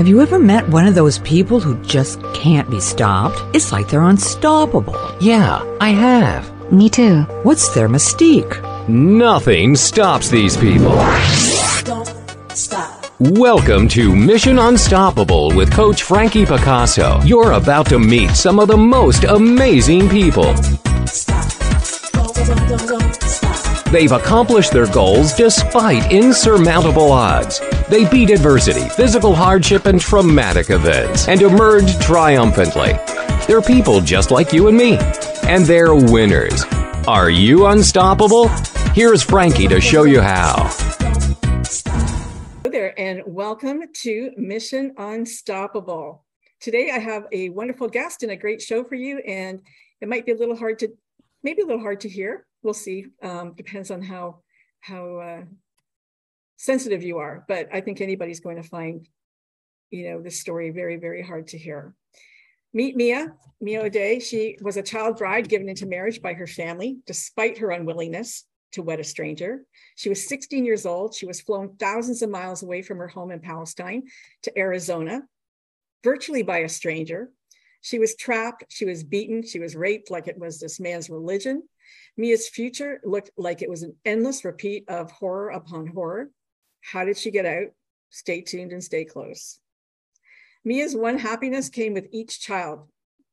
Have you ever met one of those people who just can't be stopped? It's like they're unstoppable. Yeah, I have. Me too. What's their mystique? Nothing stops these people. Don't stop. Welcome to Mission Unstoppable with Coach Frankie Picasso. You're about to meet some of the most amazing people. They've accomplished their goals despite insurmountable odds. They beat adversity, physical hardship, and traumatic events and emerged triumphantly. They're people just like you and me, and they're winners. Are you unstoppable? Here's Frankie to show you how. Hello there, and welcome to Mission Unstoppable. Today, I have a wonderful guest and a great show for you, and it might be a little hard to, maybe a little hard to hear. We'll see. Um, depends on how how uh, sensitive you are, but I think anybody's going to find, you know, this story very, very hard to hear. Meet Mia, Mia O'Day. She was a child bride given into marriage by her family, despite her unwillingness to wed a stranger. She was 16 years old. She was flown thousands of miles away from her home in Palestine to Arizona, virtually by a stranger. She was trapped, she was beaten, she was raped like it was this man's religion. Mia's future looked like it was an endless repeat of horror upon horror. How did she get out? Stay tuned and stay close. Mia's one happiness came with each child,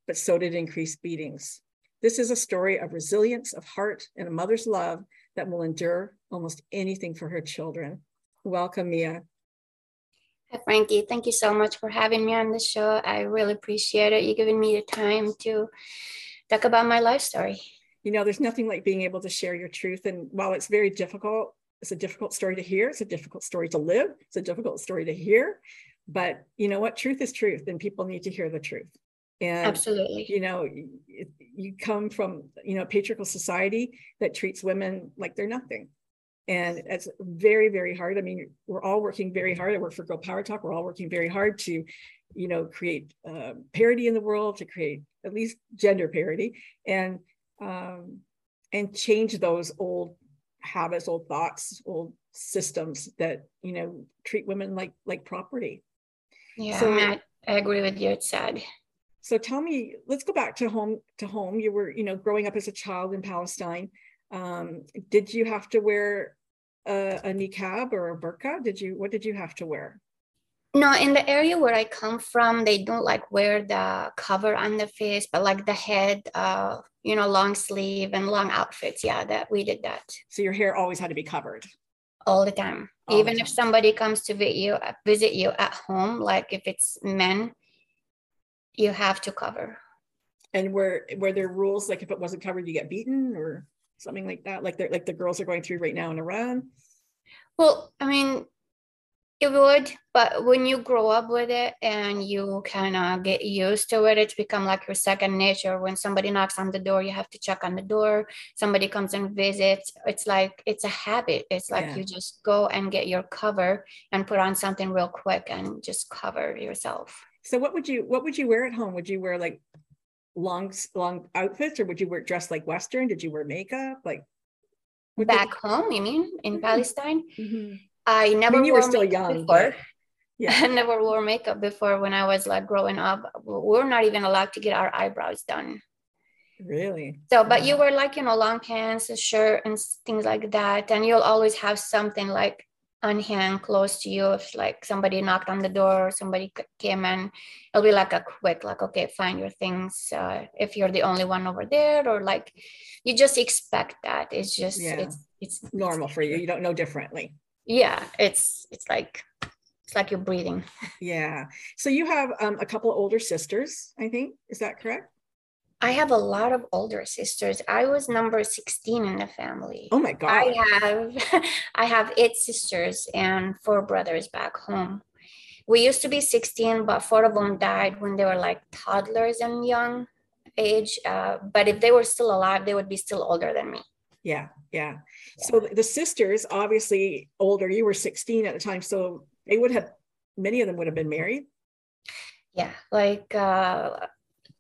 but so did increased beatings. This is a story of resilience of heart and a mother's love that will endure almost anything for her children. Welcome, Mia. Hi, Frankie. Thank you so much for having me on the show. I really appreciate it. You giving me the time to talk about my life story. You know, there's nothing like being able to share your truth. And while it's very difficult, it's a difficult story to hear, it's a difficult story to live, it's a difficult story to hear. But you know what? Truth is truth, and people need to hear the truth. And Absolutely. you know, you, come from you know a patriarchal society that treats women like they're nothing. And it's very, very hard. I mean, we're all working very hard. I work for Girl Power Talk. We're all working very hard to, you know, create uh, parity in the world, to create at least gender parity, and um, and change those old habits, old thoughts, old systems that you know treat women like like property. Yeah, So- I, I, agree with you. It's sad. So tell me, let's go back to home. To home, you were you know growing up as a child in Palestine. Um, did you have to wear a, a niqab or a burqa? Did you? What did you have to wear? No, in the area where I come from, they don't like wear the cover on the face, but like the head, uh, you know, long sleeve and long outfits. Yeah, that we did that So your hair always had to be covered. all the time. All the Even if somebody comes to visit you, uh, visit you at home, like if it's men, you have to cover. And were were there rules like if it wasn't covered, you get beaten or something like that? Like they're like the girls are going through right now in Iran. Well, I mean, it would, but when you grow up with it and you kind of get used to it, it's become like your second nature. When somebody knocks on the door, you have to check on the door. Somebody comes and visits. It's like it's a habit. It's like Yeah. you just go and get your cover and put on something real quick and just cover yourself. So what would you what would you wear at home? Would you wear like long long outfits or would you wear dress like Western? Did you wear makeup? Like Back home, you mean in Mhm. Palestine? Mhm. I never you were wore still young, before. Yeah. I never wore makeup before when I was like growing up. We We're not even allowed to get our eyebrows done. Really? So, but you Wow. wear like, you know, long pants, a shirt, and things like that. And you'll always have something like on hand close to you. If like somebody knocked on the door or somebody came in, it'll be like a quick, like, okay, find your things. Uh, if you're the only one over there, or like you just expect that. It's just, Yeah. it's, it's normal for you. You don't know differently. Yeah. It's, it's like, it's like you're breathing. Yeah. So you have um, a couple of older sisters, I think. Is that correct? I have a lot of older sisters. I was number 16 in the family. Oh my God. I have I have eight sisters and four brothers back home. We used to be 16, but four of them died when they were like toddlers and young age. Uh, but if they were still alive, they would be still older than me. Yeah. Yeah. So the sisters, obviously older, you were 16 at the time. So they would have, many of them would have been married. Yeah, like uh,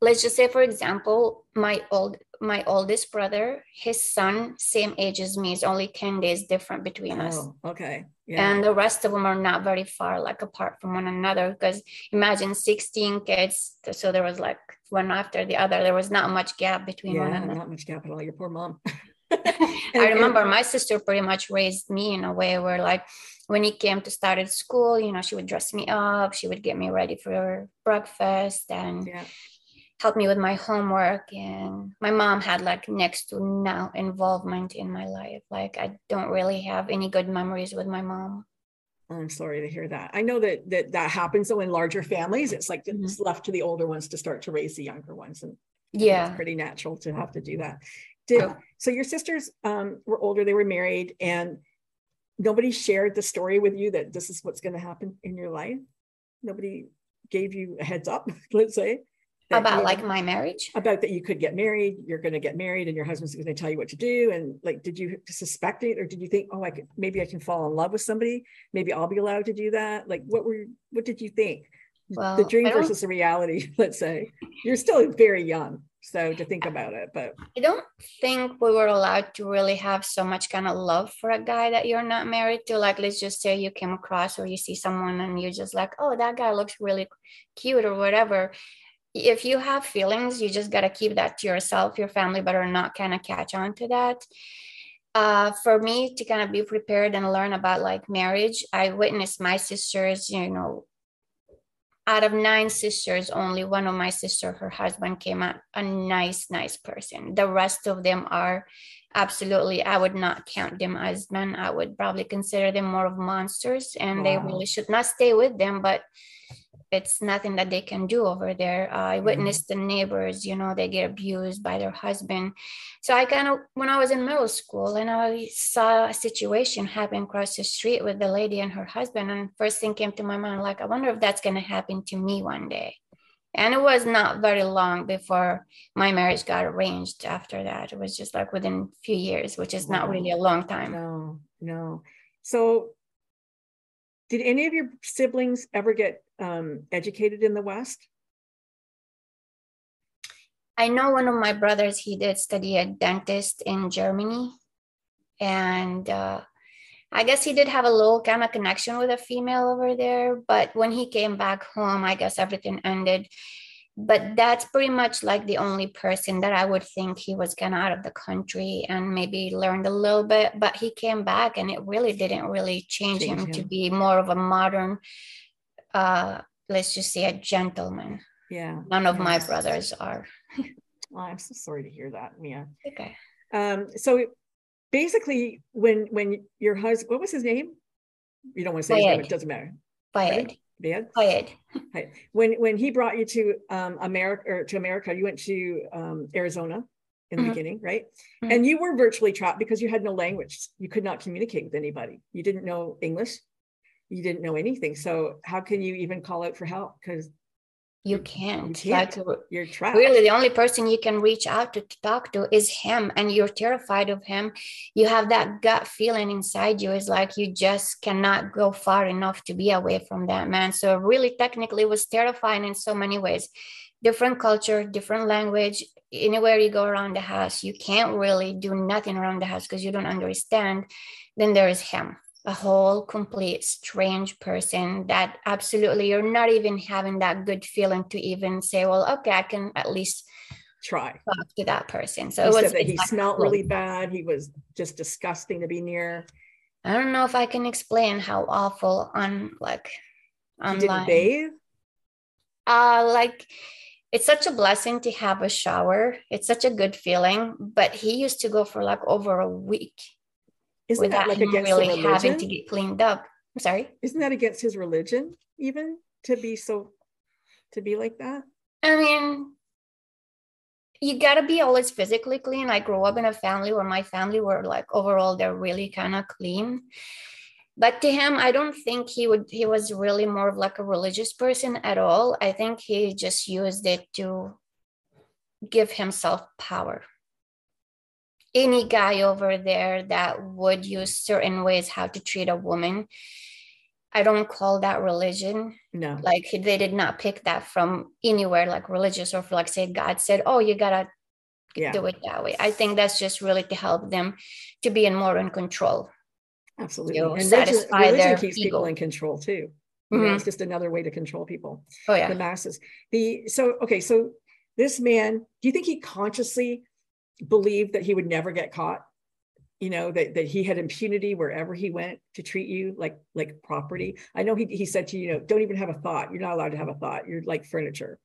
let's just say for example my old my oldest brother his son same age as me is only 10 days different between us Oh, okay. Yeah. and the rest of them are not very far like apart from one another because imagine 16 kids so there was like one after the other there was not much gap between one yeah, another not much capital. Your poor mom. I remember my sister pretty much raised me in a way where like when he came to start at school, you know, she would dress me up, she would get me ready for breakfast and Yeah. help me with my homework. And my mom had like next to no involvement in my life. Like I don't really have any good memories with my mom. I'm sorry to hear that. I know that that that happens though in larger families. It's like Mhm. it's left to the older ones to start to raise the younger ones, and Yeah. it's pretty natural to have to do that. Yeah. so? Your sisters um, were older; they were married, and nobody shared the story with you that this is what's going to happen in your life. Nobody gave you a heads up. Let's say About you- like my marriage. about that you could get married, you're going to get married, and your husband's going to tell you what to do. And like, did you suspect it, or did you think, oh, I could maybe I can fall in love with somebody? Maybe I'll be allowed to do that. Like, what were what did you think? Well, the dream versus the reality. Let's say you're still very young, so to think about it. But I don't think we were allowed to really have so much kind of love for a guy that you're not married to. Like, let's just say you came across or you see someone and you're just like, oh, that guy looks really cute or whatever. If you have feelings, you just got to keep that to yourself. Your family better not kind of catch on to that. Uh, for me to kind of be prepared and learn about like marriage, I witnessed my sisters, you know, out of nine sisters, only one of my sister, her husband came out a nice, nice person. The rest of them are absolutely, I would not count them as men. I would probably consider them more of monsters and they really should not stay with them, but it's nothing that they can do over there. Uh, I witnessed the neighbors, you know, they get abused by their husband. So I kind of, when I was in middle school and I saw a situation happen across the street with the lady and her husband, and first thing came to my mind, like, I wonder if that's going to happen to me one day. And it was not very long before my marriage got arranged after that. It was just like within a few years, which is not really a long time. no, no. So, did any of your siblings ever get um, educated in the West? I know one of my brothers, he did study a dentist in Germany. And uh, I guess he did have a little kind of connection with a female over there. But when he came back home, I guess everything ended. But that's pretty much like the only person that I would think he was kind of out of the country and maybe learned a little bit. But he came back and it really didn't really change, Change him, to be more of a modern, uh, let's just say a gentleman. Yeah. None of my brothers are. Oh, I'm so sorry to hear that, Mia. Okay. Um, so basically, when when your husband, what was his name? You don't want to say his name; it doesn't matter. Bad. Fayed. Hi. When when he brought you to um, America or to America, you went to um, Arizona in the Mhm. beginning, right? Mhm. And you were virtually trapped because you had no language. You could not communicate with anybody. You didn't know English. You didn't know anything. So how can you even call out for help? Because You can't. can't. Like, you're trapped. really, the only person you can reach out to, to talk to is him, and you're terrified of him. You have that gut feeling inside you. Is like you just cannot go far enough to be away from that man. So, really, technically, it was terrifying in so many ways. Different culture, different language. Anywhere you go around the house, you can't really do nothing around the house because you don't understand. Then there is him a whole complete strange person that absolutely you're not even having that good feeling to even say well okay i can at least Try. talk to that person so He it was said that he smelled really bad. He was just disgusting to be near. i don't know if i can explain how awful on like He didn't bathe. uh like it's such a blessing to have a shower it's such a good feeling but he used to go for like over a week Isn't that like against really the having to get cleaned up i'm sorry Isn't that against his religion even to be so to be like that? I mean, you gotta be always physically clean. I grew up in a family where my family were like overall they're really kind of clean. But to him, I don't think he would he was really more of like a religious person at all. I think he just used it to give himself power. Any guy over there that would use certain ways how to treat a woman, I don't call that religion. No. Like they did not pick that from anywhere, like religious or like say God said, "Oh, you gotta Yeah. do it that way." I think that's just really to help them to be in more in control. Absolutely. to And religion, satisfy religion their keeps people in control too. You know, Mhm. it's just another way to control people, Oh yeah. the masses. The so okay, so this man, do you think he consciously believed that he would never get caught? You know, that, that he had impunity wherever he went to treat you like like property. I know he, he said to you, you know, don't even have a thought. You're not allowed to have a thought. You're like furniture.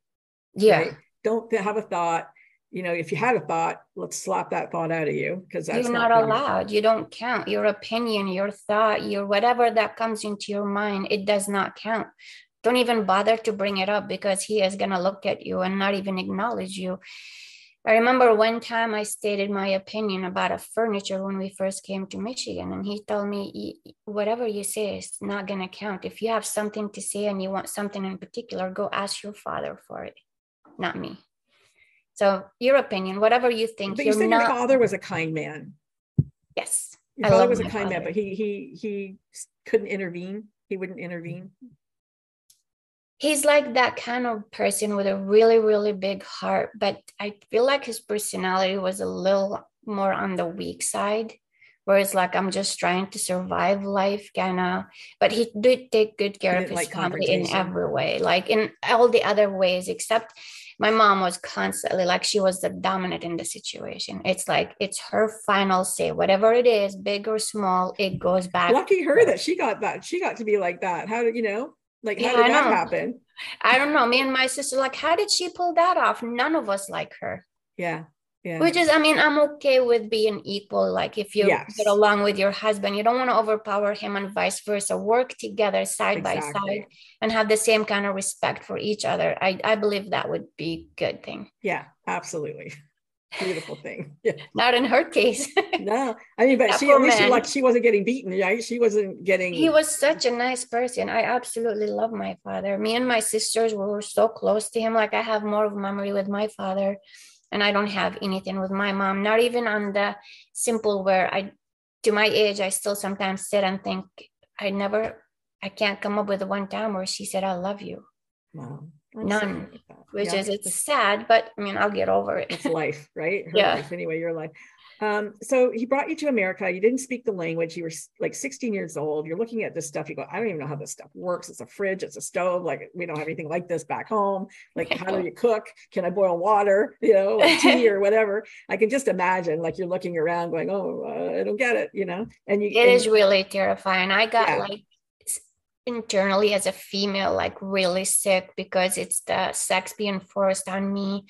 yeah. right? Don't have a thought. You know, if you had a thought, let's slap that thought out of you because that's You're not good. allowed. You don't count. Your opinion, your thought, your whatever that comes into your mind, it does not count. Don't even bother to bring it up because he is gonna look at you and not even acknowledge you. I remember one time I stated my opinion about a furniture when we first came to Michigan, and he told me, "Whatever you say is not gonna count. If you have something to say and you want something in particular, go ask your father for it, not me." So your opinion, whatever you think, But you said not. your father was a kind man. yes, Your I father was a kind man, but he he he couldn't intervene. He wouldn't intervene. He's like that kind of person with a really really big heart but i feel like his personality was a little more on the weak side where it's like i'm just trying to survive life kind of but he did take good care of his like family in every way like in all the other ways except my mom was constantly like she was the dominant in the situation it's like it's her final say whatever it is big or small it goes back Lucky her that she got that. She got to be like that. How did you know? Like how Yeah, did I that know. happen? i don't know me and my sister like how did she pull that off none of us like her Yeah. Yeah. Which is, I mean, I'm okay with being equal. Like if you Yes. get along with your husband, you don't want to overpower him and vice versa. Work together side by side and have the same kind of respect for each other. I, I believe that would be a good thing. yeah, absolutely. Beautiful thing. Yeah. Not in her case. No, I mean, but That she at least she, like she wasn't getting beaten, right? She wasn't getting he was such a nice person. I absolutely love my father. Me and my sisters we were so close to him. Like I have more of memory with my father, and I don't have anything with my mom. Not even on the simple where I, to my age, I still sometimes sit and think I never, I can't come up with one time where she said I love you, Wow. None, which Yeah, is it's sad, but I mean I'll get over it. it's life, right? Her Yeah. life anyway, your life. Um, so he brought you to America. You didn't speak the language. You were like 16 years old. You're looking at this stuff. You go, I don't even know how this stuff works. It's a fridge. It's a stove. Like we don't have anything like this back home. Like how do you cook? Can I boil water? You know, or tea or whatever. I can just imagine. Like you're looking around, going, Oh, uh, I don't get it. You know. And you. It and- is really terrifying. I got Yeah. like internally as a female, like really sick because it's the sex being forced on me.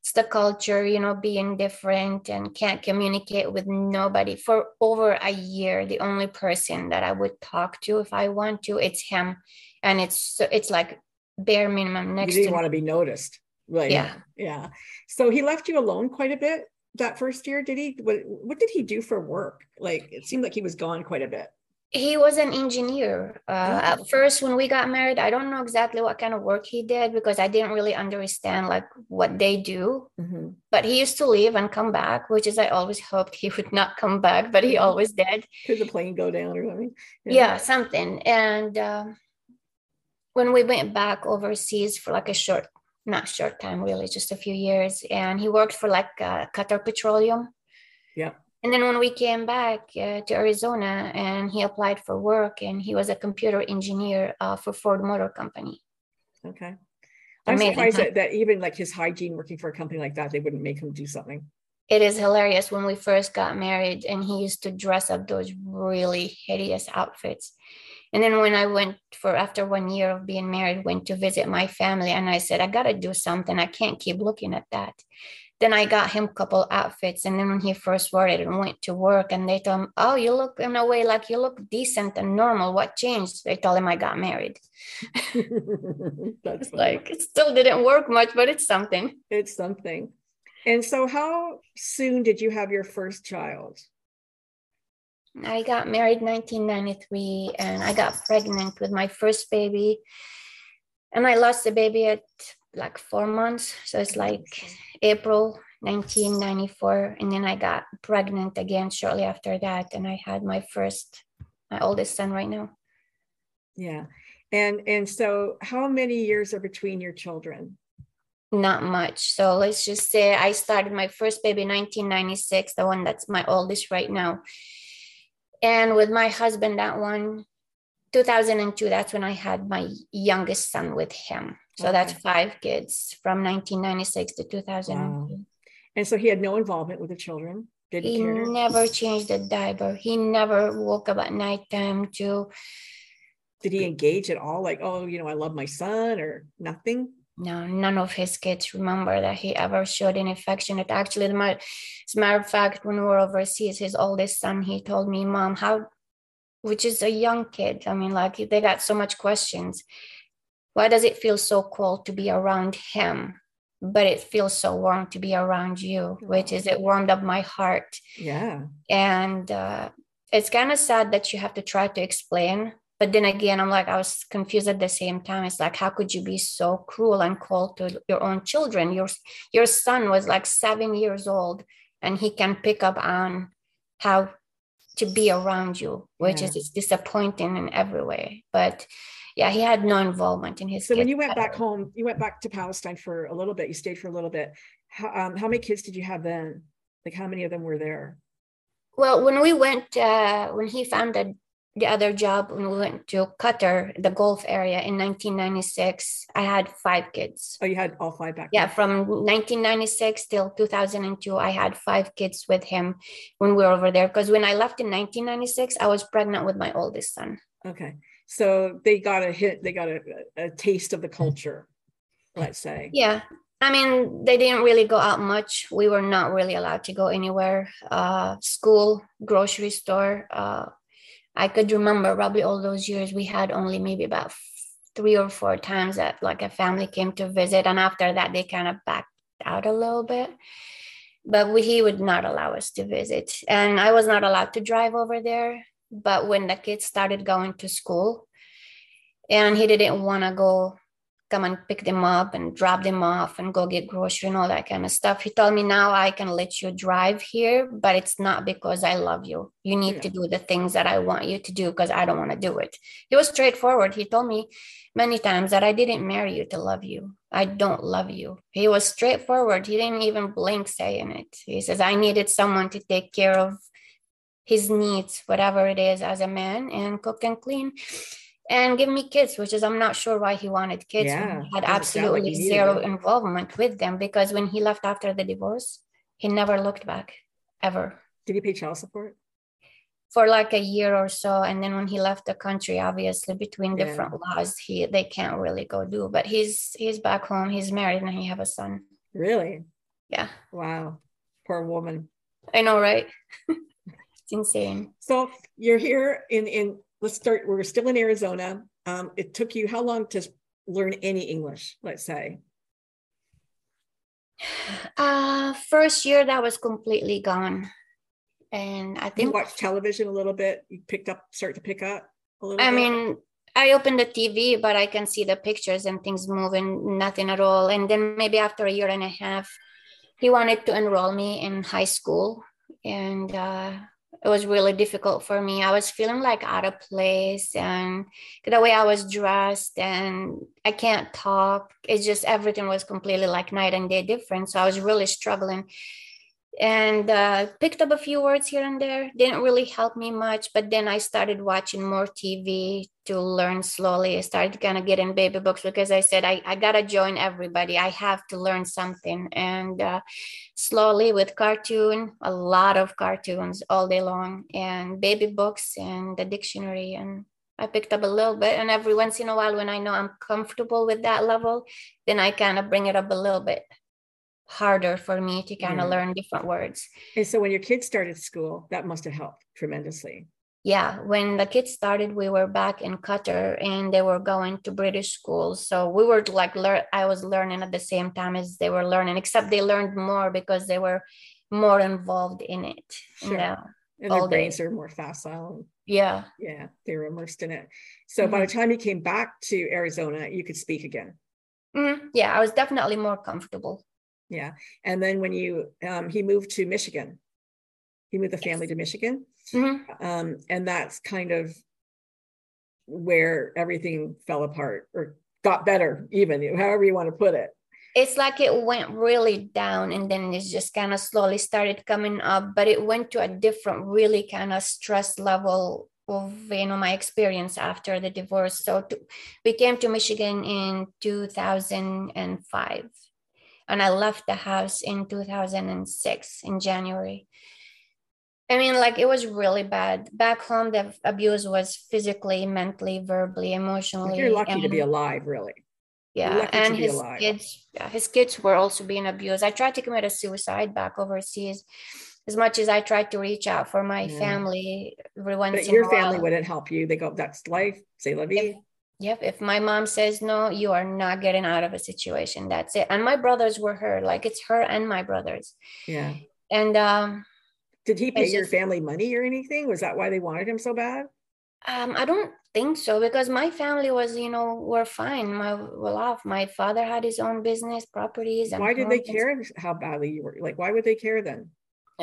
It's the culture, you know, being different and can't communicate with nobody for over a year. The only person that I would talk to if I want to, it's him, and it's so it's like bare minimum next you didn't to want to be noticed. Right. Yeah. Yeah. So he left you alone quite a bit that first year, did he? What what did he do for work? Like it seemed like he was gone quite a bit. He was an engineer uh, Oh. at first when we got married i don't know exactly what kind of work he did because i didn't really understand like what they do Mhm. but he used to leave and come back which is i always hoped he would not come back but he Mhm. always did Could the plane go down or something? yeah, something and um, when we went back overseas for like a short not short time really just a few years and he worked for like uh, qatar petroleum Yeah. And then when we came back uh, to Arizona and he applied for work and he was a computer engineer uh, for Ford Motor Company. Okay. I'm Amazing, surprised that, that even like his hygiene working for a company like that, they wouldn't make him do something. It is hilarious when we first got married and he used to dress up those really hideous outfits. And then when I went for after one year of being married, went to visit my family and I said, I gotta do something. I can't keep looking at that. Then I got him a couple outfits. And then when he first wore it and went to work and they told him, Oh, you look in a way like you look decent and normal. What changed? They told him I got married. That's like it still didn't work much, but it's something. it's something. And so, how soon did you have your first child? I got married 1993 and I got pregnant with my first baby. And I lost the baby at like four months. So it's like April 1994. And then I got pregnant again shortly after that. And I had my first, my oldest son right now. Yeah. And and so how many years are between your children? Not much. So let's just say I started my first baby in 1996, the one that's my oldest right now. And with my husband, that one, 2002, that's when I had my youngest son with him. So that's five kids from 1996 to 2002. And so he had no involvement with the children. Didn't He care. never changed the diaper. He never woke up at nighttime to Did he engage at all? Like, oh, you know, I love my son or nothing? No, none of his kids remember that he ever showed any affection. It actually, as a matter of fact, when we were overseas, his oldest son, he told me, "Mom, how?" Which is a young kid. I mean, like they got so much questions. Why does it feel so cold to be around him, but it feels so warm to be around you? Which is, it warmed up my heart Yeah. and uh, it's kind of sad that you have to try to explain but then again i'm like i was confused at the same time it's like how could you be so cruel and cold to your own children your your son was like seven years old and he can pick up on how to be around you which Yeah. is it's disappointing in every way but yeah he had no involvement in his So when you went back home, you went back to Palestine for a little bit. You stayed for a little bit. How, um, how many kids did you have then? Like how many of them were there? Well, when we went, uh, when he found the, the other job, when we went to Qatar, the Gulf area in 1996, I had five kids. Oh, you had all five back. Yeah, from 1996 till 2002, I had five kids with him when we were over there. Because when I left in 1996, I was pregnant with my oldest son. Okay. So they got a hit, they got a, a taste of the culture, let's say. Yeah. I mean, they didn't really go out much. We were not really allowed to go anywhere. Uh, school, grocery store. Uh, I could remember probably all those years we had only maybe about three or four times that like a family came to visit, and after that they kind of backed out a little bit. But we, he would not allow us to visit, and I was not allowed to drive over there. But when the kids started going to school, and he didn't want to go come and pick them up and drop them off and go get grocery and all that kind of stuff. He told me now I can let you drive here, but it's not because I love you. You need Yeah. to do the things that I want you to do because I don't want to do it. He was straightforward. He told me many times that I didn't marry you to love you. I don't love you. He was straightforward. He didn't even blink saying it. He says, I needed someone to take care of his needs, whatever it is, as a man, and cook and clean and give me kids, which is I'm not sure why he wanted kids. Yeah, he had doesn't sound like absolutely zero involvement with them because when he left after the divorce, he never looked back ever Did he pay child support? for like a year or so. And then when he left the country, obviously between Yeah. different laws, he they can't really go do. But he's he's back home. He's married and he have a son. Really? Yeah, Wow. Poor woman. I know, right? it's insane. So you're here in, in, let's start, we're still in Arizona. Um, it took you how long to learn any English, let's say? Uh first year that was completely gone. And I think You watched television a little bit, you picked up, start to pick up a little I bit? mean, I opened the TV, but I can see the pictures and things moving, nothing at all. And then maybe after a year and a half, he wanted to enroll me in high school. And uh, it was really difficult for me. I was feeling like out of place and the way I was dressed, and I can't talk. It's just everything was completely like night and day different. So I was really struggling and uh, picked up a few words here and there. Didn't really help me much, but then I started watching more TV to learn slowly. I started kind of getting baby books because I said I, I gotta join everybody. I have to learn something, and uh, slowly with cartoon, a lot of cartoons all day long, and baby books and the dictionary, and I picked up a little bit. And every once in a while, when I know I'm comfortable with that level, then I kind of bring it up a little bit harder for me to kind of Yeah. learn different words. And so when your kids started school, that must have helped tremendously. Yeah, when the kids started, we were back in Qatar and they were going to British schools. So we were like, learn. I was learning at the same time as they were learning, except they learned more because they were more involved in it. Sure. the- And All their day. brains are more facile. yeah, Yeah, they were immersed in it. So by the time you came back to Arizona, you could speak again. Mhm. yeah, I was definitely more comfortable. Yeah. And then when you um he moved to Michigan. He moved the family to Michigan. Mhm. Um, and that's kind of where everything fell apart or got better, even however you want to put it? It's like it went really down and then it just kind of slowly started coming up, but it went to a different, really kind of stress level of you know my experience after the divorce. So to, we came to Michigan in 2005 and I left the house in 2006 in January. I mean, like it was really bad. Back home, the abuse was physically, mentally, verbally, emotionally. You're lucky and, to be alive, really. Yeah, and his alive. kids, yeah, his kids were also being abused. I tried to commit a suicide back overseas. As much as I tried to reach out for my Yeah. family, every once But in your family while. wouldn't help you. They go, that's life. Say la vie. Yep. If my mom says no, you are not getting out of a situation. That's it. And my brothers were her. Like it's her and my brothers. Yeah. And um, Did he pay your just- family money or anything? Was that why they wanted him so bad? Um, I don't think so because my family was, you know, were fine. My well off. My father had his own business, properties, and Why did they care how badly you were? Like, why would they care then?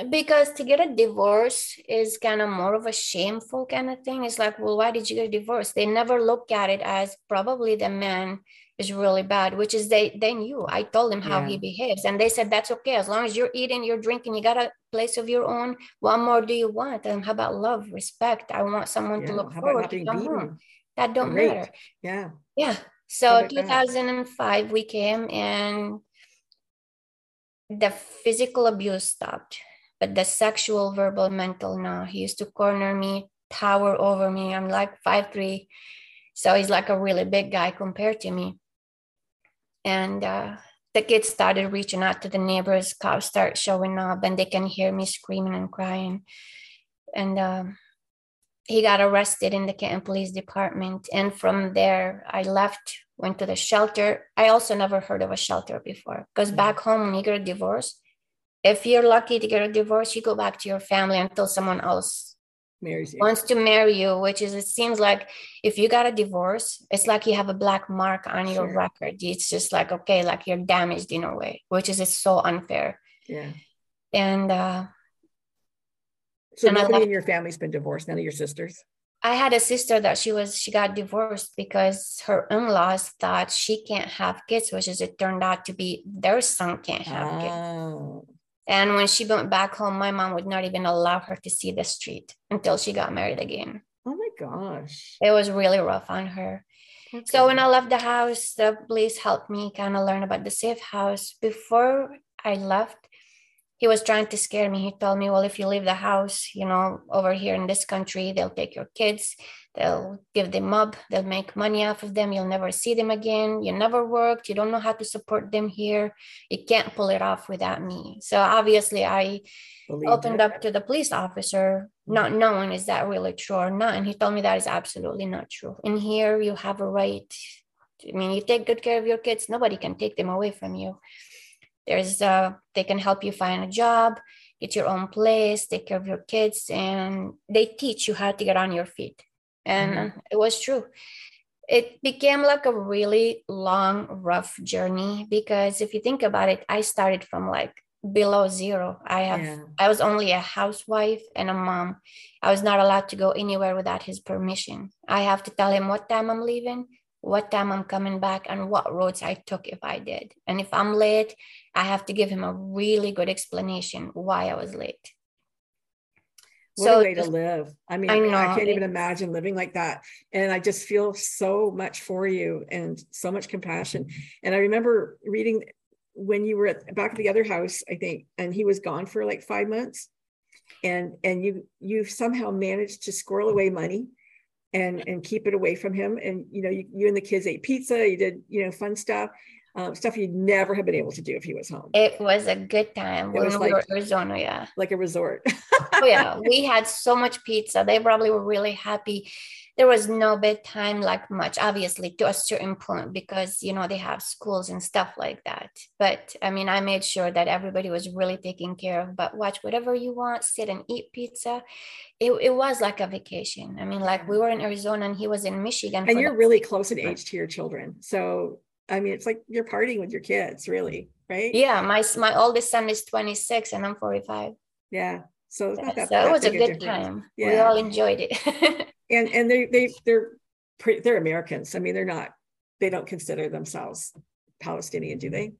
Because to get a divorce is kind of more of a shameful kind of thing. It's like, well, why did you get a divorce? They never look at it as probably the man is really bad, which is they they knew. I told them how Yeah. he behaves, and they said that's okay as long as you're eating, you're drinking, you got a place of your own. What more do you want? And how about love, respect? I want someone to look How forward to being come home. That don't Great. matter. Yeah. Yeah. So about that? 2005 we came and the physical abuse stopped, but the sexual, verbal, mental, no. He used to corner me, tower over me. I'm like five three, so he's like a really big guy compared to me. And uh, the kids started reaching out to the neighbors. Cops start showing up, and they can hear me screaming and crying. And um, he got arrested in the Canton Police Department. And from there, I left, went to the shelter. I also never heard of a shelter before because back home, when a divorce, if you're lucky to get a divorce, you go back to your family until someone else Marries you. wants to marry you, which is, it seems like if you got a divorce, it's like you have a black mark on your Sure. record. It's just like, okay, like you're damaged in a way, which is it's so unfair. Yeah. And uh, So And nobody in your family's been divorced, none of your sisters. I had a sister that she was she got divorced because her in-laws thought she can't have kids, which is it turned out to be their son can't have kids. And when she went back home, my mom would not even allow her to see the street until she got married again. oh my gosh. It was really rough on her. Poor So when. I left the house, the police helped me kind of learn about the safe house. Before I left, he was trying to scare me. He told me, well, if you leave the house, you know, over here in this country, they'll take your kids, they'll give them up, they'll make money off of them. You'll never see them again. You never worked. You don't know how to support them here. You can't pull it off without me. So obviously, I Believed opened up to the police officer, not knowing is that really true or not. And he told me that is absolutely not true. In here, you have a right. I mean, you take good care of your kids, nobody can take them away from you. There's uh they can help you find a job, get your own place, take care of your kids, and they teach you how to get on your feet. And Mhm. it was true. It became like a really long, rough journey because if you think about it, I started from like below zero. I have Yeah. I was only a housewife and a mom. I was not allowed to go anywhere without his permission. I have to tell him what time I'm leaving, what time I'm coming back, and what roads I took if I did. And if I'm late, I have to give him a really good explanation why I was late. What a way to live. I mean, I I, can't even imagine living like that. And I just feel so much for you and so much compassion. And I remember reading when you were at back at the other house, I think, and he was gone for like five months. And and you you somehow managed to squirrel away money and and keep it away from him. And you know, you, you and the kids ate pizza, you did, you know, fun stuff, um, stuff he'd never have been able to do if he was home, It was a good time. It when was we were like- in Arizona. Yeah. like a resort. oh yeah. We had so much pizza. They probably were really happy. There was no bedtime like much obviously to a certain point because you know they have schools and stuff like that. But i mean i made sure that everybody was really taken care of. But watch whatever you want sit and eat pizza. It, it was like a vacation. I mean like we were in arizona and he was in michigan and you're the- really close in age to your children. So i mean it's like you're partying with your kids really right yeah my my oldest son is 26 and i'm 45 yeah so that, so it was a good difference. time we all enjoyed it and and they they they're pretty, they're Americans. I mean, they're not, they don't consider themselves Palestinian, do they?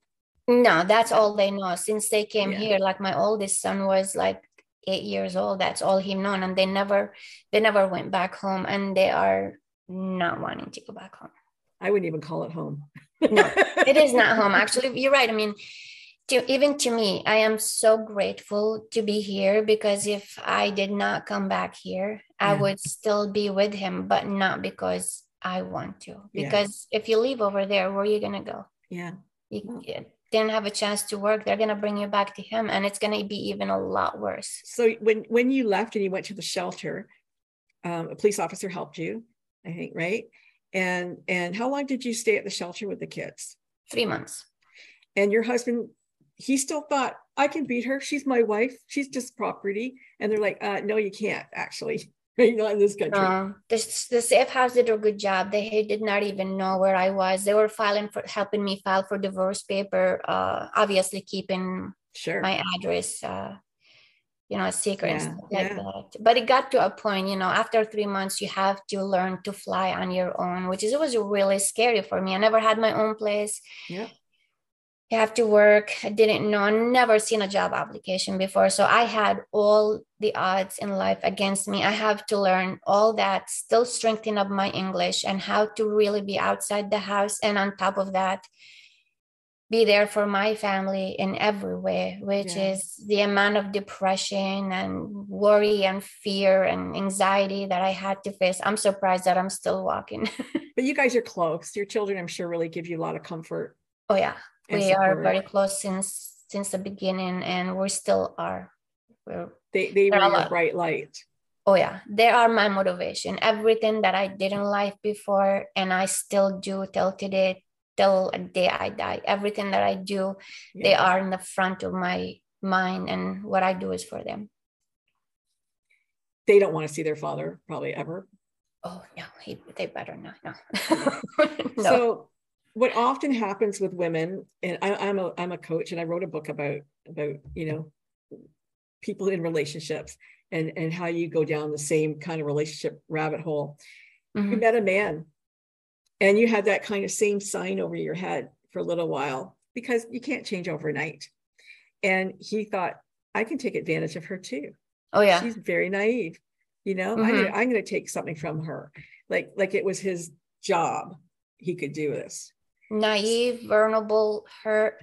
No, that's all they know. Since they came Yeah. here, like my oldest son was like eight years old. That's all he known. And they never they never went back home and they are not wanting to go back home. I wouldn't even call it home. No, It is not home. Actually, you're right. I mean, to even to me, I am so grateful to be here because if I did not come back here, I would still be with him, but not because I want to. Yeah. Because if you leave over there, where are you gonna go? Yeah. you you didn't have a chance to work they're going to bring you back to him and it's going to be even a lot worse So when when you left and you went to the shelter, um, a police officer helped you, I think, right? And and how long did you stay at the shelter with the kids? three months And your husband, he still thought I can beat her. She's my wife. She's just property. And they're like, uh, no, you can't actually. You're not in this country. no the, the safe house did a good job they did not even know where i was they were filing for helping me file for divorce paper uh, obviously keeping sure. my address uh, you know a secret Yeah, like yeah. that but it got to a point you know after three months you have to learn to fly on your own which is it was really scary for me i never had my own place Yeah. you have to work. I didn't know, never seen a job application before. So I had all the odds in life against me. I have to learn all that, still strengthen up my English and how to really be outside the house. And on top of that, be there for my family in every way, which Yeah. is the amount of depression and worry and fear and anxiety that I had to face. I'm surprised that I'm still walking. But you guys are close. Your children, I'm sure, really give you a lot of comfort. oh yeah. we are very close since since the beginning and we still are we're, They they were a bright light. oh yeah they are my motivation everything that i did in life before and i still do till today till a day i die everything that i do they are in the front of my mind and what i do is for them They don't want to see their father probably ever. oh no he, they better not no no So what often happens with women, and I, I'm a I'm a coach, and I wrote a book about about you know people in relationships and and how you go down the same kind of relationship rabbit hole. You Mhm. met a man, and you had that kind of same sign over your head for a little while because you can't change overnight. And he thought, I can take advantage of her too. oh yeah She's very naive. You know, I'm mm-hmm. gonna I'm gonna take something from her. Like like it was his job. He could do this. naive, vulnerable, hurt.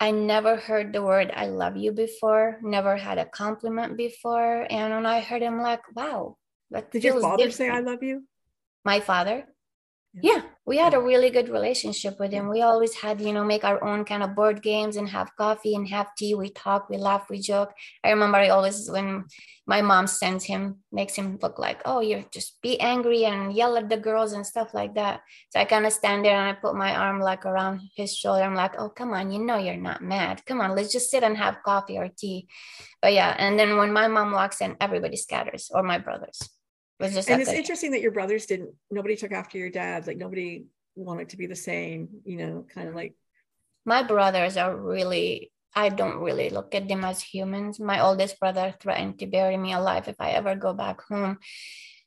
I never heard the word I love you before, never had a compliment before. And when I heard him, like, wow, that Did your father say I love you? My father? Yeah. We had a really good relationship with him. We always had, you know, make our own kind of board games and have coffee and have tea. We talk, we laugh, we joke. I remember I always, when my mom sends him, makes him look like, oh, you're just be angry and yell at the girls and stuff like that. So I kind of stand there and I put my arm like around his shoulder. I'm like, oh, come on, you know, you're not mad. Come on, let's just sit and have coffee or tea. But yeah, and then when my mom walks in, everybody scatters or my brothers. It just And it's interesting that your brothers didn't, nobody took after your dad. Like nobody wanted to be the same, you know, kind of like, my brothers are really i don't really look at them as humans my oldest brother threatened to bury me alive if i ever go back home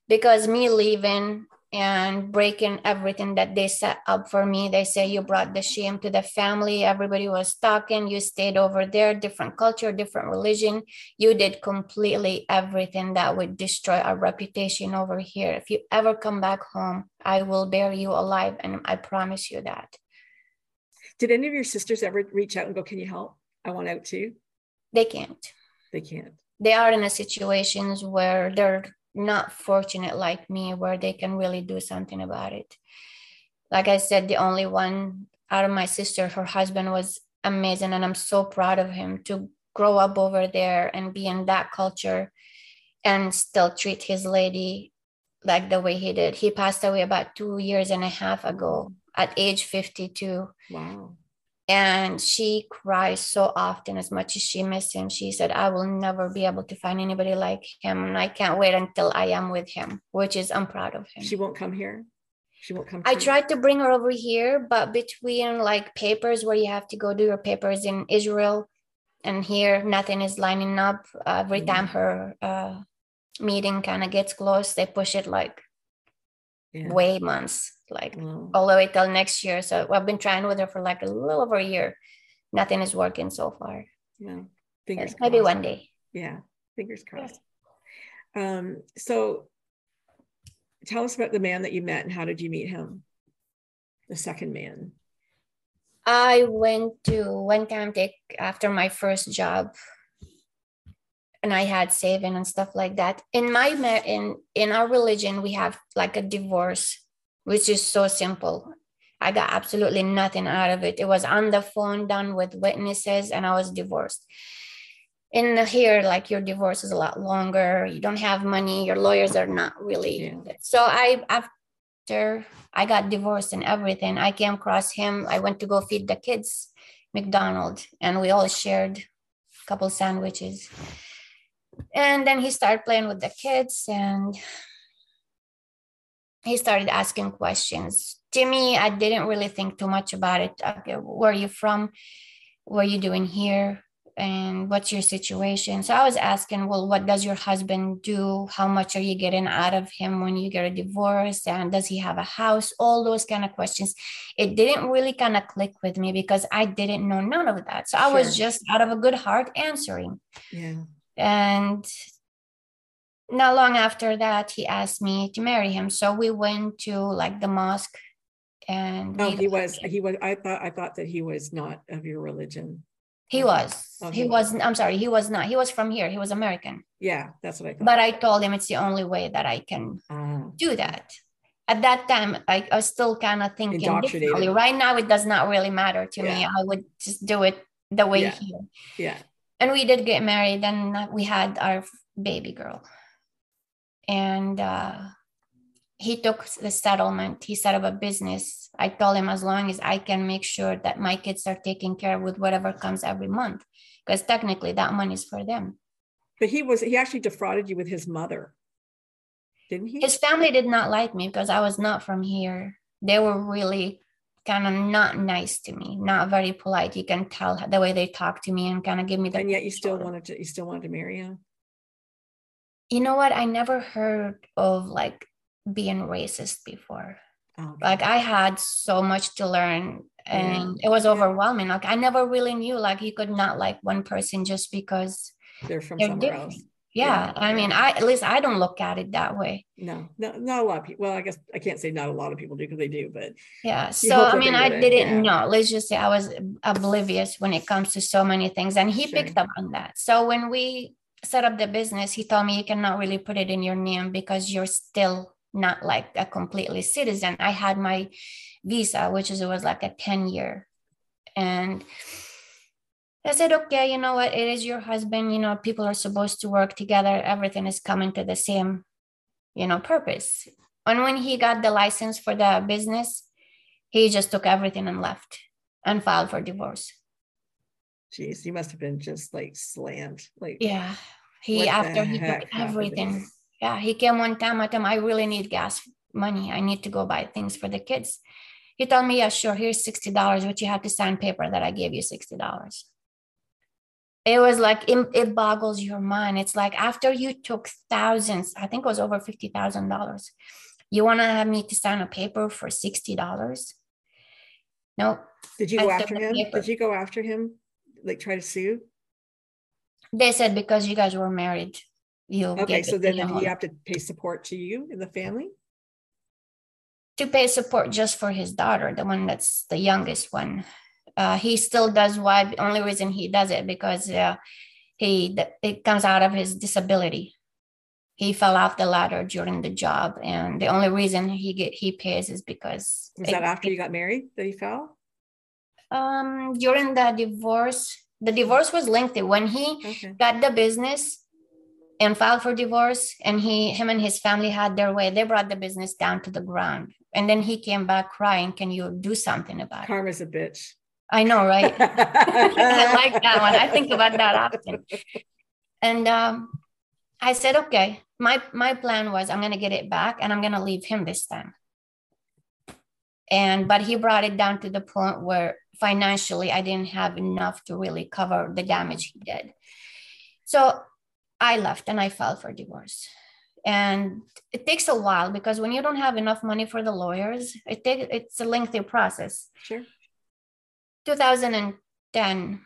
because me leaving and breaking everything that they set up for me. They say you brought the shame to the family. Everybody was talking. You stayed over there. Different culture different religion. You did completely everything that would destroy our reputation over here. If you ever come back home i will bury you alive and i promise you that. Did any of your sisters ever reach out and go, can you help? I want out too. they can't. They can't. they are in a situations where they're not fortunate like me where they can really do something about it. Like i said the only one out of my sister her husband was amazing and i'm so proud of him to grow up over there and be in that culture and still treat his lady like the way he did. He passed away about two years and a half ago at age 52 Wow. And she cries so often as much as she misses him she said i will never be able to find anybody like him and i can't wait until i am with him which is i'm proud of him She won't come here. She won't come. i tried to bring her over here but between like papers where you have to go do your papers in israel and here nothing is lining up every Mm. time her uh, meeting kind of gets close they push it like Yeah. way months, like Wow. all the way till next year. So I've been trying with her for like a little over a year. Nothing is working so far. Well, fingers Maybe crossed. one day. Yeah, fingers crossed. Um, so tell us about the man that you met and how did you meet him? The second man. I went to one time take after my first job and I had saving and stuff like that. In my in in our religion, we have like a divorce, which is so simple. I got absolutely nothing out of it. It was on the phone, done with witnesses, and I was divorced. In here, like your divorce is a lot longer. You don't have money. Your lawyers are not really. Yeah. So I after I got divorced and everything, I came across him. I went to go feed the kids McDonald's, and we all shared a couple sandwiches. And then he started playing with the kids, and he started asking questions. To me, I didn't really think too much about it. Okay, where are you from? What are you doing here? And what's your situation? So I was asking, well, what does your husband do? How much are you getting out of him when you get a divorce? And does he have a house? All those kind of questions. It didn't really kind of click with me because I didn't know none of that. So I was just out of a good heart answering. Yeah. And not long after that, he asked me to marry him. So we went to like the mosque and Oh, we- he was, he was, I thought, I thought that he was not of your religion. he was, Oh, he he was, I'm sorry, he was not, he was from here, he was American. Yeah, that's what I thought. But I told him it's the only way that I can Ah, do that. At that time, I, I was still kind of thinking differently. Right now, it does not really matter to me. I would just do it the way Yeah. he yeah. And we did get married and we had our baby girl and uh, he took the settlement he set up a business i told him as long as i can make sure that my kids are taken care of with whatever comes every month because technically that money is for them But he was, he actually defrauded you with his mother. Didn't he? his family did not like me because i was not from here they were really kind of not nice to me not very polite. You can tell the way they talk to me and kind of give me the And yet you still wanted to, you still wanted to marry him? you know what? I never heard of like being racist before. Oh, like i had so much to learn Yeah. and it was overwhelming. Like i never really knew. Like you could not like one person just because They're from they're somewhere different. else. Yeah, Yeah, i mean i at least i don't look at it that way No, no, not a lot of people. Well, I guess I can't say not a lot of people do because they do, but yeah so i mean i didn't yeah. know let's just say i was oblivious when it comes to so many things and he Sure. picked up on that so when we set up the business he told me you cannot really put it in your name because you're still not like a completely citizen i had my visa which is it was like a 10 year and I said, okay, you know what? It is your husband. You know, people are supposed to work together. Everything is coming to the same, you know, purpose. And when he got the license for the business, he just took everything and left and filed for divorce. Jeez, you must have been just like slammed. Like, Yeah. He, after he took happened? everything, yeah, he came one time. I told him, I really need gas money. I need to go buy things for the kids. He told me, yeah, sure, here's $60, but you have to sign paper that I gave you $60. It was like, it, it boggles your mind. It's like after you took thousands, I think it was over $50,000, you want to have me to sign a paper for $60? No, did you I go after him? Did you go after him? Like try to sue? they said because you guys were married, you Okay, get so then he have to pay support to you and the family? to pay support just for his daughter, the one that's the youngest one. Uh, he still does why the only reason he does it because uh, he it comes out of his disability. He fell off the ladder during the job, and the only reason he get he pays is because Was it- that after you got married that he fell? um during the divorce. The divorce was lengthy when he Okay. got the business and filed for divorce and he him and his family had their way they brought the business down to the ground and then he came back crying can you do something about it Karma's a bitch. I know right? I like that one. I think about that often. And um, i said okay my my plan was i'm going to get it back and i'm going to leave him this time. And but he brought it down to the point where financially i didn't have enough to really cover the damage he did. So i left and i filed for divorce. And it takes a while because when you don't have enough money for the lawyers it take, it's a lengthy process. Sure. 2010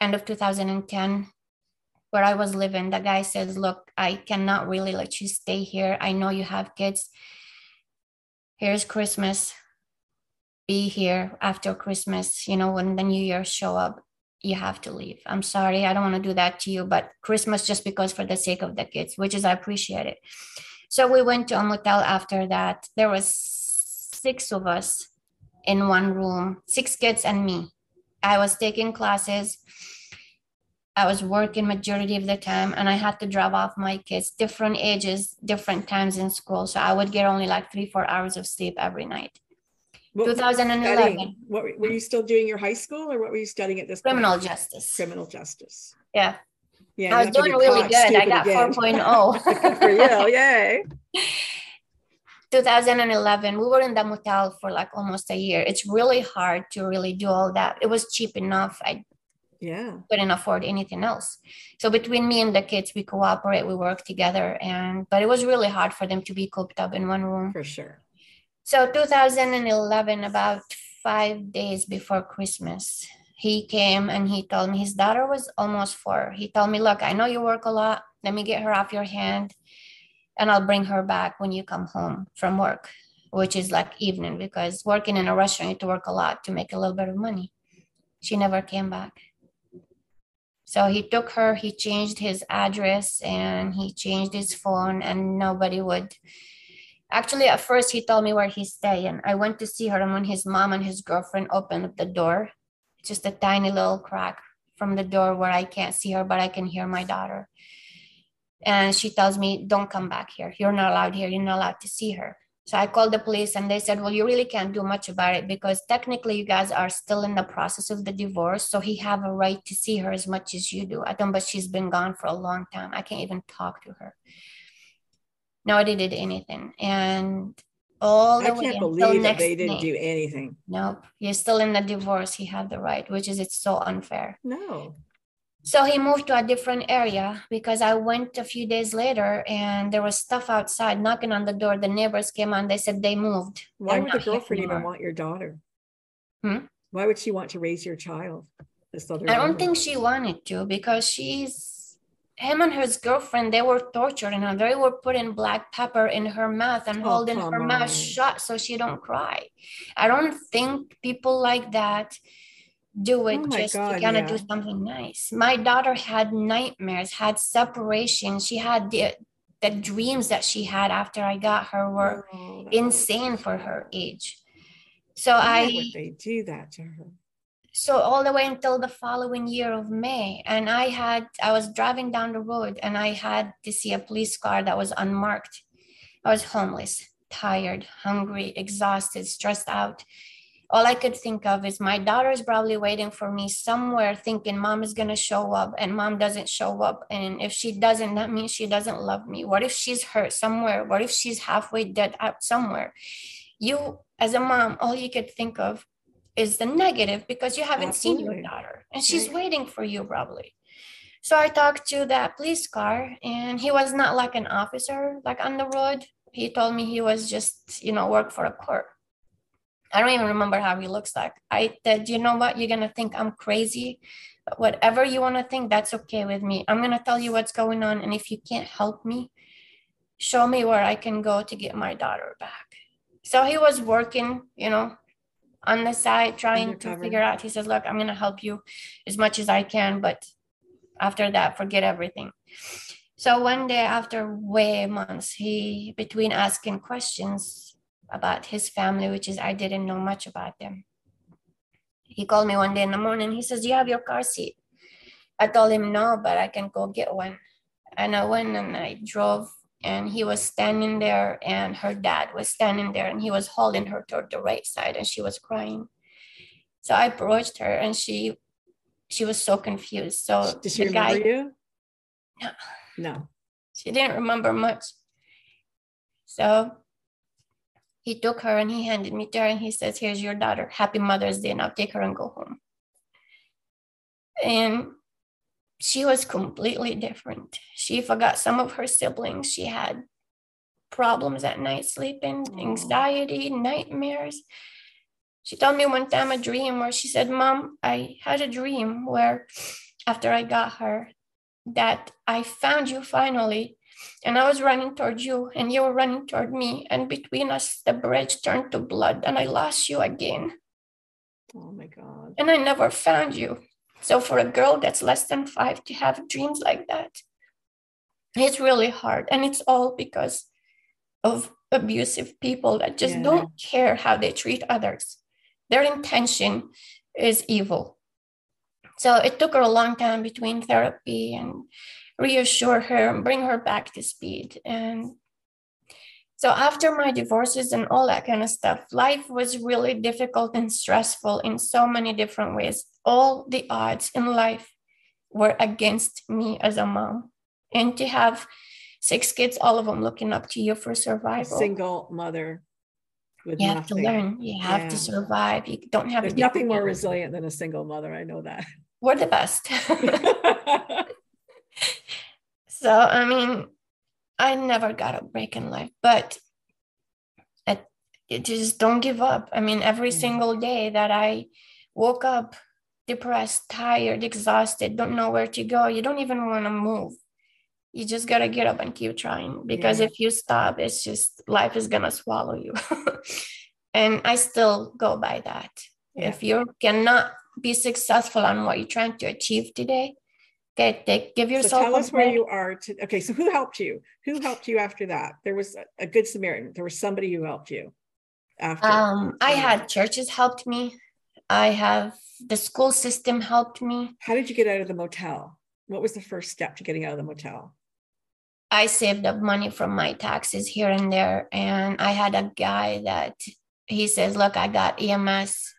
end of 2010 where i was living the guy says look i cannot really let you stay here. I know you have kids. Here's christmas. Be here after christmas you know when the new year show up. You have to leave. I'm sorry i don't want to do that to you but christmas just because for the sake of the kids which is i appreciate it. So we went to a motel after that. There was six of us in one room six kids and me i was taking classes i was working majority of the time and i had to drop off my kids different ages different times in school so i would get only like three four hours of sleep every night What 2011 studying? What were, you still doing your high school or what were you studying at this point? criminal justice Criminal justice. yeah Yeah. I was doing really good. I got again. 4.0. Good for you. Yay. 2011 we were in the motel for like almost a year. It's really hard to really do all that. It was cheap enough. I Yeah. couldn't afford anything else. So between me and the kids we cooperate we work together and but it was really hard for them to be cooped up in one room. For sure. so 2011 about five days before christmas he came and he told me his daughter was almost four. He told me look i know you work a lot. Let me get her off your hand and I'll bring her back when you come home from work, which is like evening because working in a restaurant, you have to work a lot to make a little bit of money. She never came back. So he took her, he changed his address and he changed his phone, and nobody would. Actually, at first, he told me where he's staying. I went to see her, and when his mom and his girlfriend opened up the door, just a tiny little crack from the door where I can't see her, but I can hear my daughter and she tells me don't come back here. You're not allowed here. You're not allowed to see her. So i called the police and they said well you really can't do much about it because technically you guys are still in the process of the divorce. So he have a right to see her as much as you do. I don't but she's been gone for a long time. I can't even talk to her. Nobody did anything. And all the I can't believe that they didn't May. do anything. nope. You're still in the divorce. He had the right which is it's so unfair. No. So he moved to a different area because I went a few days later and there was stuff outside knocking on the door. The neighbors came on, they said they moved. Why would the girlfriend even want your daughter? Hmm? Why would she want to raise your child? This other I don't woman? think she wanted to because she's him and his girlfriend, they were torturing her. They were putting black pepper in her mouth and Oh, holding her mouth shut so she don't cry. I don't think people like that do it Oh just God, to kind of do something nice. My daughter had nightmares, had separation. She had the the dreams that she had after I got her were Oh, insane for her age. So Why I would they do that to her? so all the way until the following year of May. And I had, I was driving down the road and I had to see a police car that was unmarked. I was homeless, tired, hungry, exhausted, stressed out. All I could think of is my daughter is probably waiting for me somewhere, thinking mom is going to show up, and mom doesn't show up. And if she doesn't, that means she doesn't love me. What if she's hurt somewhere? What if she's halfway dead out somewhere? You, as a mom, all you could think of is the negative because you haven't seen your daughter and she's waiting for you probably. So I talked to that police car and he was not like an officer like on the road. He told me he was just, you know, work for a court. I don't even remember how he looks like. I said, you know what, you're gonna think I'm crazy, but whatever you want to think, that's okay with me. I'm gonna tell you what's going on, and if you can't help me, show me where I can go to get my daughter back. So he was working, you know, on the side trying Undercover. to figure out. He says, Look, I'm gonna help you as much as I can, but after that, forget everything. So one day after way months, he between asking questions about his family, which is I didn't know much about them. He called me one day in the morning. He says, Do you have your car seat? I told him no, but I can go get one. And I went and I drove, and he was standing there, and her dad was standing there, and he was holding her toward the right side, and she was crying. So I approached her, and she she was so confused. So did she remember guy, you? No. No. she didn't remember much. So he took her and he handed me to her and he says, Here's your daughter. Happy Mother's Day. Now take her and go home. And she was completely different. She forgot some of her siblings. She had problems at night sleeping, anxiety, nightmares. She told me one time a dream where she said, Mom, I had a dream where after I got her, that I found you finally. And I was running toward you, and you were running toward me. And between us, the bridge turned to blood, and I lost you again. Oh my God. And I never found you. So, for a girl that's less than five to have dreams like that, it's really hard. And it's all because of abusive people that just Yeah. don't care how they treat others. Their intention is evil. So it took her a long time between therapy and reassure her and bring her back to speed. And so after my divorces and all that kind of stuff, life was really difficult and stressful in so many different ways. All the odds in life were against me as a mom. And to have six kids, all of them looking up to you for A survival. single mother with you have to learn. You have to survive. You don't have nothing more resilient than a single mother. I know that. We're the best. so I mean, I never got a break in life, but it, it just don't give up. I mean, every Yeah. single day that I woke up depressed, tired, exhausted, don't know where to go, you don't even want to move. You just gotta get up and keep trying because Yeah. if you stop, it's just life is gonna swallow you. and I still go by that. Yeah. If you cannot be successful on what you're trying to achieve today, okay, give So tell us where you are. To, okay, so who helped you? Who helped you after that? There was a, a good Samaritan. There was somebody who helped you after. Um, I had churches helped me. I have the school system helped me. How did you get out of the motel? What was the first step to getting out of the motel? I saved up money from my taxes here and there. And I had a guy that he says, Look, I got EMS.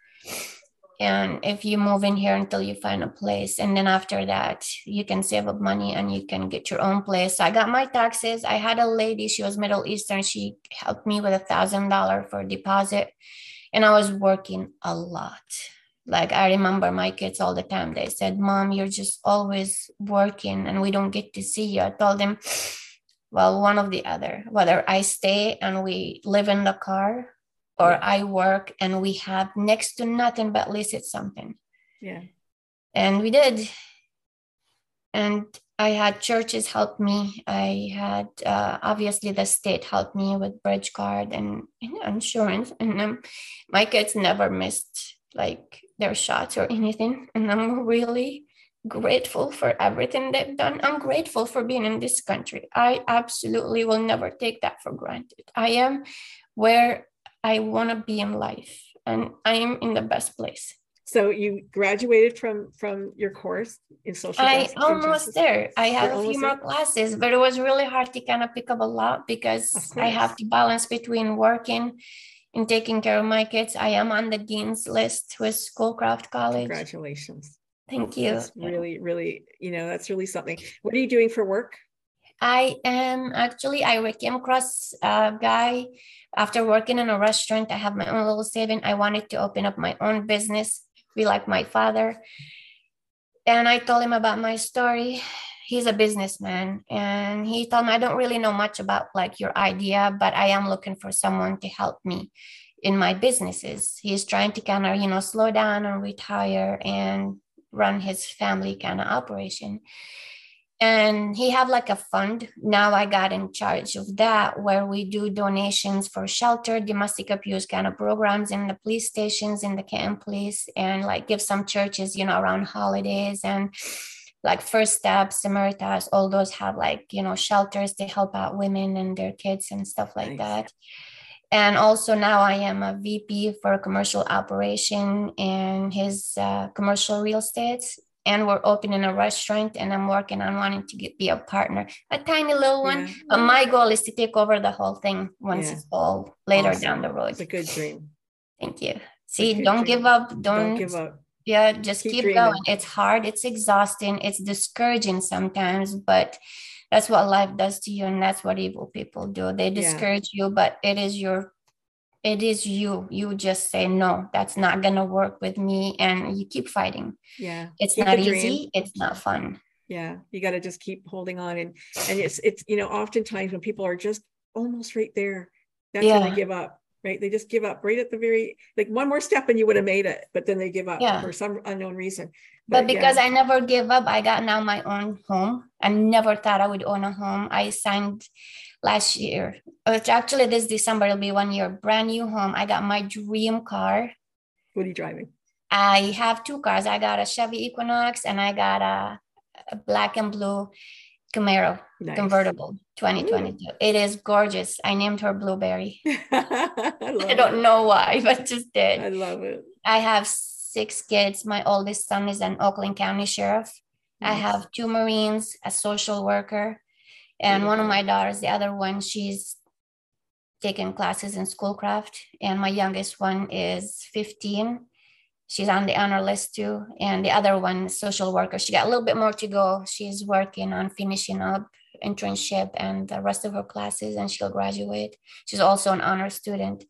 And if you move in here until you find a place, and then after that, you can save up money and you can get your own place. So I got my taxes. I had a lady, she was Middle Eastern. She helped me with a thousand dollar for deposit. And I was working a lot. Like I remember my kids all the time. They said, Mom, you're just always working and we don't get to see you. I told them, well, one of the other, whether I stay and we live in the car or Yeah. I work and we have next to nothing, but it's something. Yeah. And we did. And I had churches help me. I had uh, obviously the state helped me with bridge card and, and insurance. And um, my kids never missed like their shots or anything. And I'm really grateful for everything they've done. I'm grateful for being in this country. I absolutely will never take that for granted. I am where I want to be in life, and I am in the best place. So you graduated from from your course in social I almost there. I have You're a few there? more classes, but it was really hard to kind of pick up a lot because I have to balance between working and taking care of my kids. I am on the dean's list with Schoolcraft College. Congratulations. Thank you. That's really, really, you know, that's really something. What are you doing for work? I am actually, I came across a guy after working in a restaurant. I have my own little saving. I wanted to open up my own business, be like my father. And I told him about my story. He's a businessman. And he told me, I don't really know much about like your idea, but I am looking for someone to help me in my businesses. He's trying to kind of, you know, slow down and retire and run his family kind of operation and he have like a fund. Now i got in charge of that where we do donations for shelter domestic abuse kind of programs in the police stations in the camp police and like give some churches you know around holidays and like first steps samaritas all those have like you know shelters to help out women and their kids and stuff like Nice. that. And also now i am a vp for a commercial operation in his uh, commercial real estate and we're opening a restaurant and i'm working on wanting to get, be a partner a tiny little one Yeah. but my goal is to take over the whole thing once Yeah. it's all later Awesome. down the road It's a good dream. thank you see don't dream. give up don't, Don't give up. yeah just Keep keep, going it's hard it's exhausting it's discouraging sometimes but that's what life does to you and that's what evil people do they Yeah. discourage you but it is your it is you. You just say no that's not gonna work with me and you keep fighting. Yeah. it's Keep not easy it's not fun. Yeah you got to just keep holding on and and it's it's you know oftentimes when people are just almost right there that's when Yeah. they give up right they just give up right at the very like one more step and you would have made it but then they give up Yeah. for some unknown reason but yeah. because I never gave up, I got now my own home. I never thought I would own a home. I signed last year, uh, which actually this December will be one year, brand new home. I got my dream car. what are you driving I have two cars. I got a Chevy Equinox and I got a, a black and blue Camaro nice. convertible 2022. It is gorgeous. I named her Blueberry. I, I don't it. know why, but just did. I love it I have six kids. My oldest son is an Oakland County Sheriff. I have two Marines, a social worker, and one of my daughters, the other one, she's taking classes in schoolcraft. And my youngest one is 15. She's on the honor list too. And the other one, social worker, she got a little bit more to go. She's working on finishing up internship and the rest of her classes, and she'll graduate. She's also an honor student.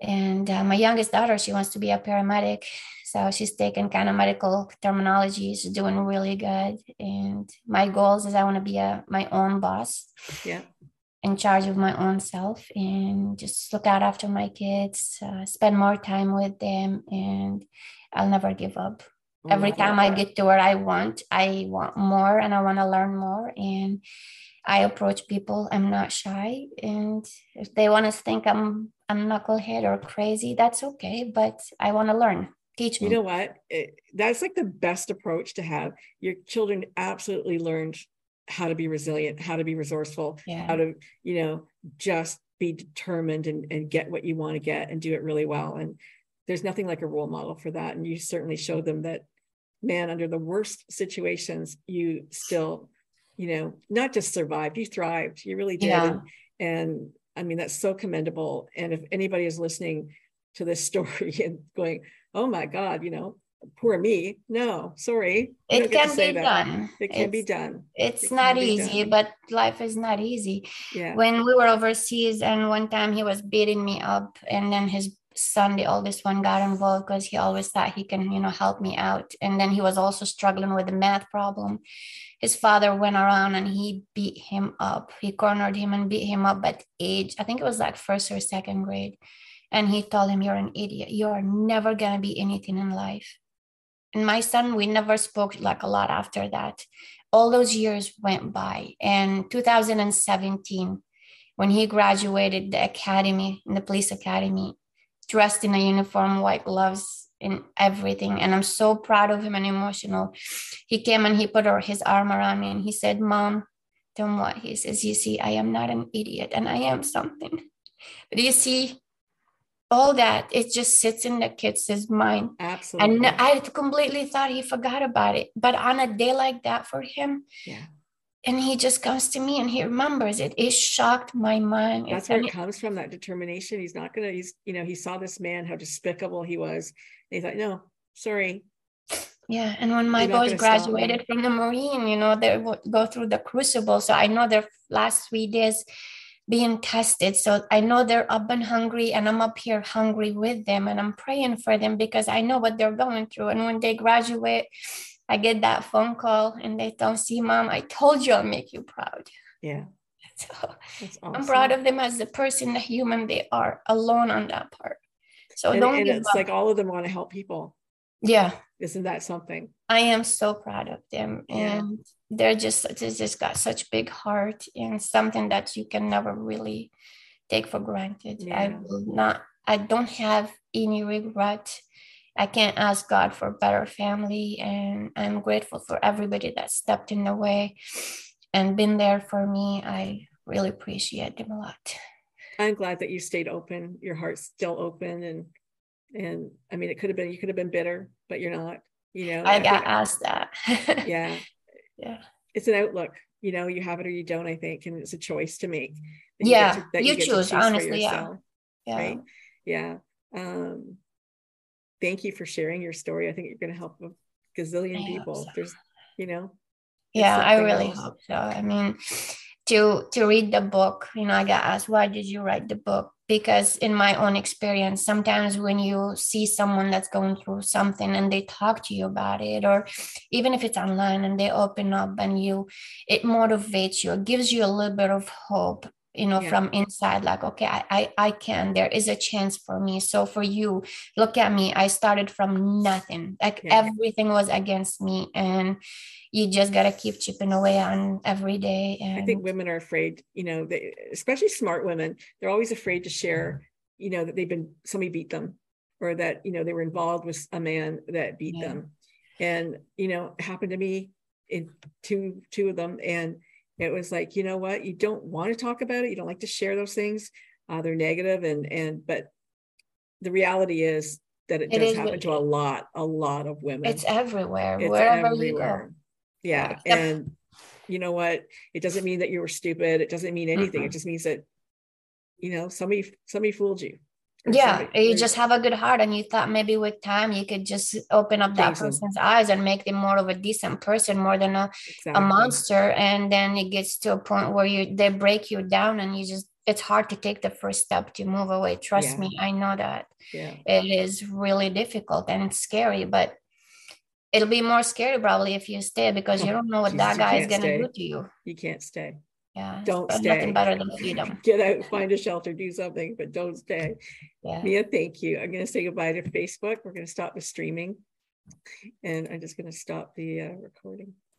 And uh, my youngest daughter, she wants to be a paramedic. So she's taking kind of medical terminology. She's doing really good. And my goals is I want to be a my own boss, yeah in charge of my own self, and just look out after my kids, uh, spend more time with them, and I'll never give up. I Every time. I get to where I want, I want more, and I want to learn more. And I approach people. I'm not shy, and if they want to think I'm a knucklehead or crazy, that's okay. But I want to learn. Teach me. you know what It- that's like the best approach to have your children absolutely learned how to be resilient how to be resourceful yeah. how to you know just be determined and, and get what you want to get and do it really well and there's nothing like a role model for that and you certainly showed them that man under the worst situations you still you know not just survived you thrived you really did Yeah. and, and i mean that's so commendable and if anybody is listening to this story and going oh my god you know poor me no sorry it don't get to can be that. done. it can be It's- done It's It not easy, done. but life is not easy. yeah When we were overseas, and one time he was beating me up, and then his son, the oldest one, got involved because he always thought he can, you know, help me out. And then he was also struggling with the math problem. His father went around and he beat him up. He cornered him and beat him up at age, I think it was like first or second grade. And he told him, You're an idiot. You are never going to be anything in life. And my son, we never spoke like a lot after that. All those years went by. And 2017, when he graduated the academy, in the police academy, dressed in a uniform, white gloves, and everything. And I'm so proud of him and emotional. He came and he put his arm around me and he said, Mom, then what? He says, You see, I am not an idiot and I am something. But you see, all that, it just sits in the kid's mind. absolutely And I completely thought he forgot about it. But on a day like that for him, yeah and he just comes to me and he remembers it. It shocked my mind. that's where it comes from that determination he's not gonna he's you know he saw this man how despicable he was and he thought no sorry yeah. And when my boys gonna stop me. graduated from the Marine, you know, they would go through the crucible. So I know their last three days being tested. So I know they're up and hungry, and I'm up here hungry with them. And I'm praying for them because I know what they're going through. And when they graduate, I get that phone call and they don't see, mom, I told you I'll make you proud. yeah So awesome I'm proud of them as the person, the human they are, alone on that part. So and, don't and it's up. like all of them want to help people yeah, isn't that something I am so proud of them, Yeah. and they're just they just got such big heart and something that you can never really take for granted. I will not. I don't have any regret. I can't ask God for better family, and I'm grateful for everybody that stepped in the way and been there for me. I really appreciate them a lot. i'm glad that you stayed open your heart's still open and and i mean it could have been you could have been bitter but you're not you know I got asked that. yeah yeah. it's an outlook you know you have it or you don't i think and it's a choice to make that you Yeah, to- that you get to choose, honestly, yeah. yourself, Yeah. right yeah um thank you for sharing your story i think you're going to help a gazillion I people so. there's you know Yeah, I really else. hope so. I mean, to to read the book you know i got asked why did you write the book? Because in my own experience sometimes when you see someone that's going through something and they talk to you about it or even if it's online and they open up and you it motivates you it gives you a little bit of hope you know Yeah. from inside like okay I, I i can there is a chance for me so for you look at me i started from nothing like Yeah. everything was against me and you just got to keep chipping away on every day and I think women are afraid, you know, they, especially smart women, they're always afraid to share, you know, that they've been, somebody beat them or that, you know, they were involved with a man that beat Yeah. them. And, you know, it happened to me in two, two of them. And it was like, you know what, you don't want to talk about it. You don't like to share those things. Uh, they're negative and, and, but the reality is that it It does happen to a lot, a lot of women. it's everywhere It's wherever everywhere. you go Yeah. And you know what? It doesn't mean that you were stupid. It doesn't mean anything. It just means that, you know, somebody somebody fooled you. Yeah somebody- you just have a good heart and you thought maybe with time you could just open up that person's eyes and make them more of a decent person more than a, a monster and then it gets to a point where you they break you down and you just it's hard to take the first step to move away. Trust Yeah. me i know that. Yeah. it is really difficult and it's scary but it'll be more scary probably if you stay because oh, you Oh, don't know what that guy is going to do to you. You can't stay. Yeah Don't stay. nothing better than freedom Get out, find a shelter, do something, but don't stay. yeah Mia, thank you. I'm going to say goodbye to Facebook. We're going to stop the streaming. And I'm just going to stop the uh, recording.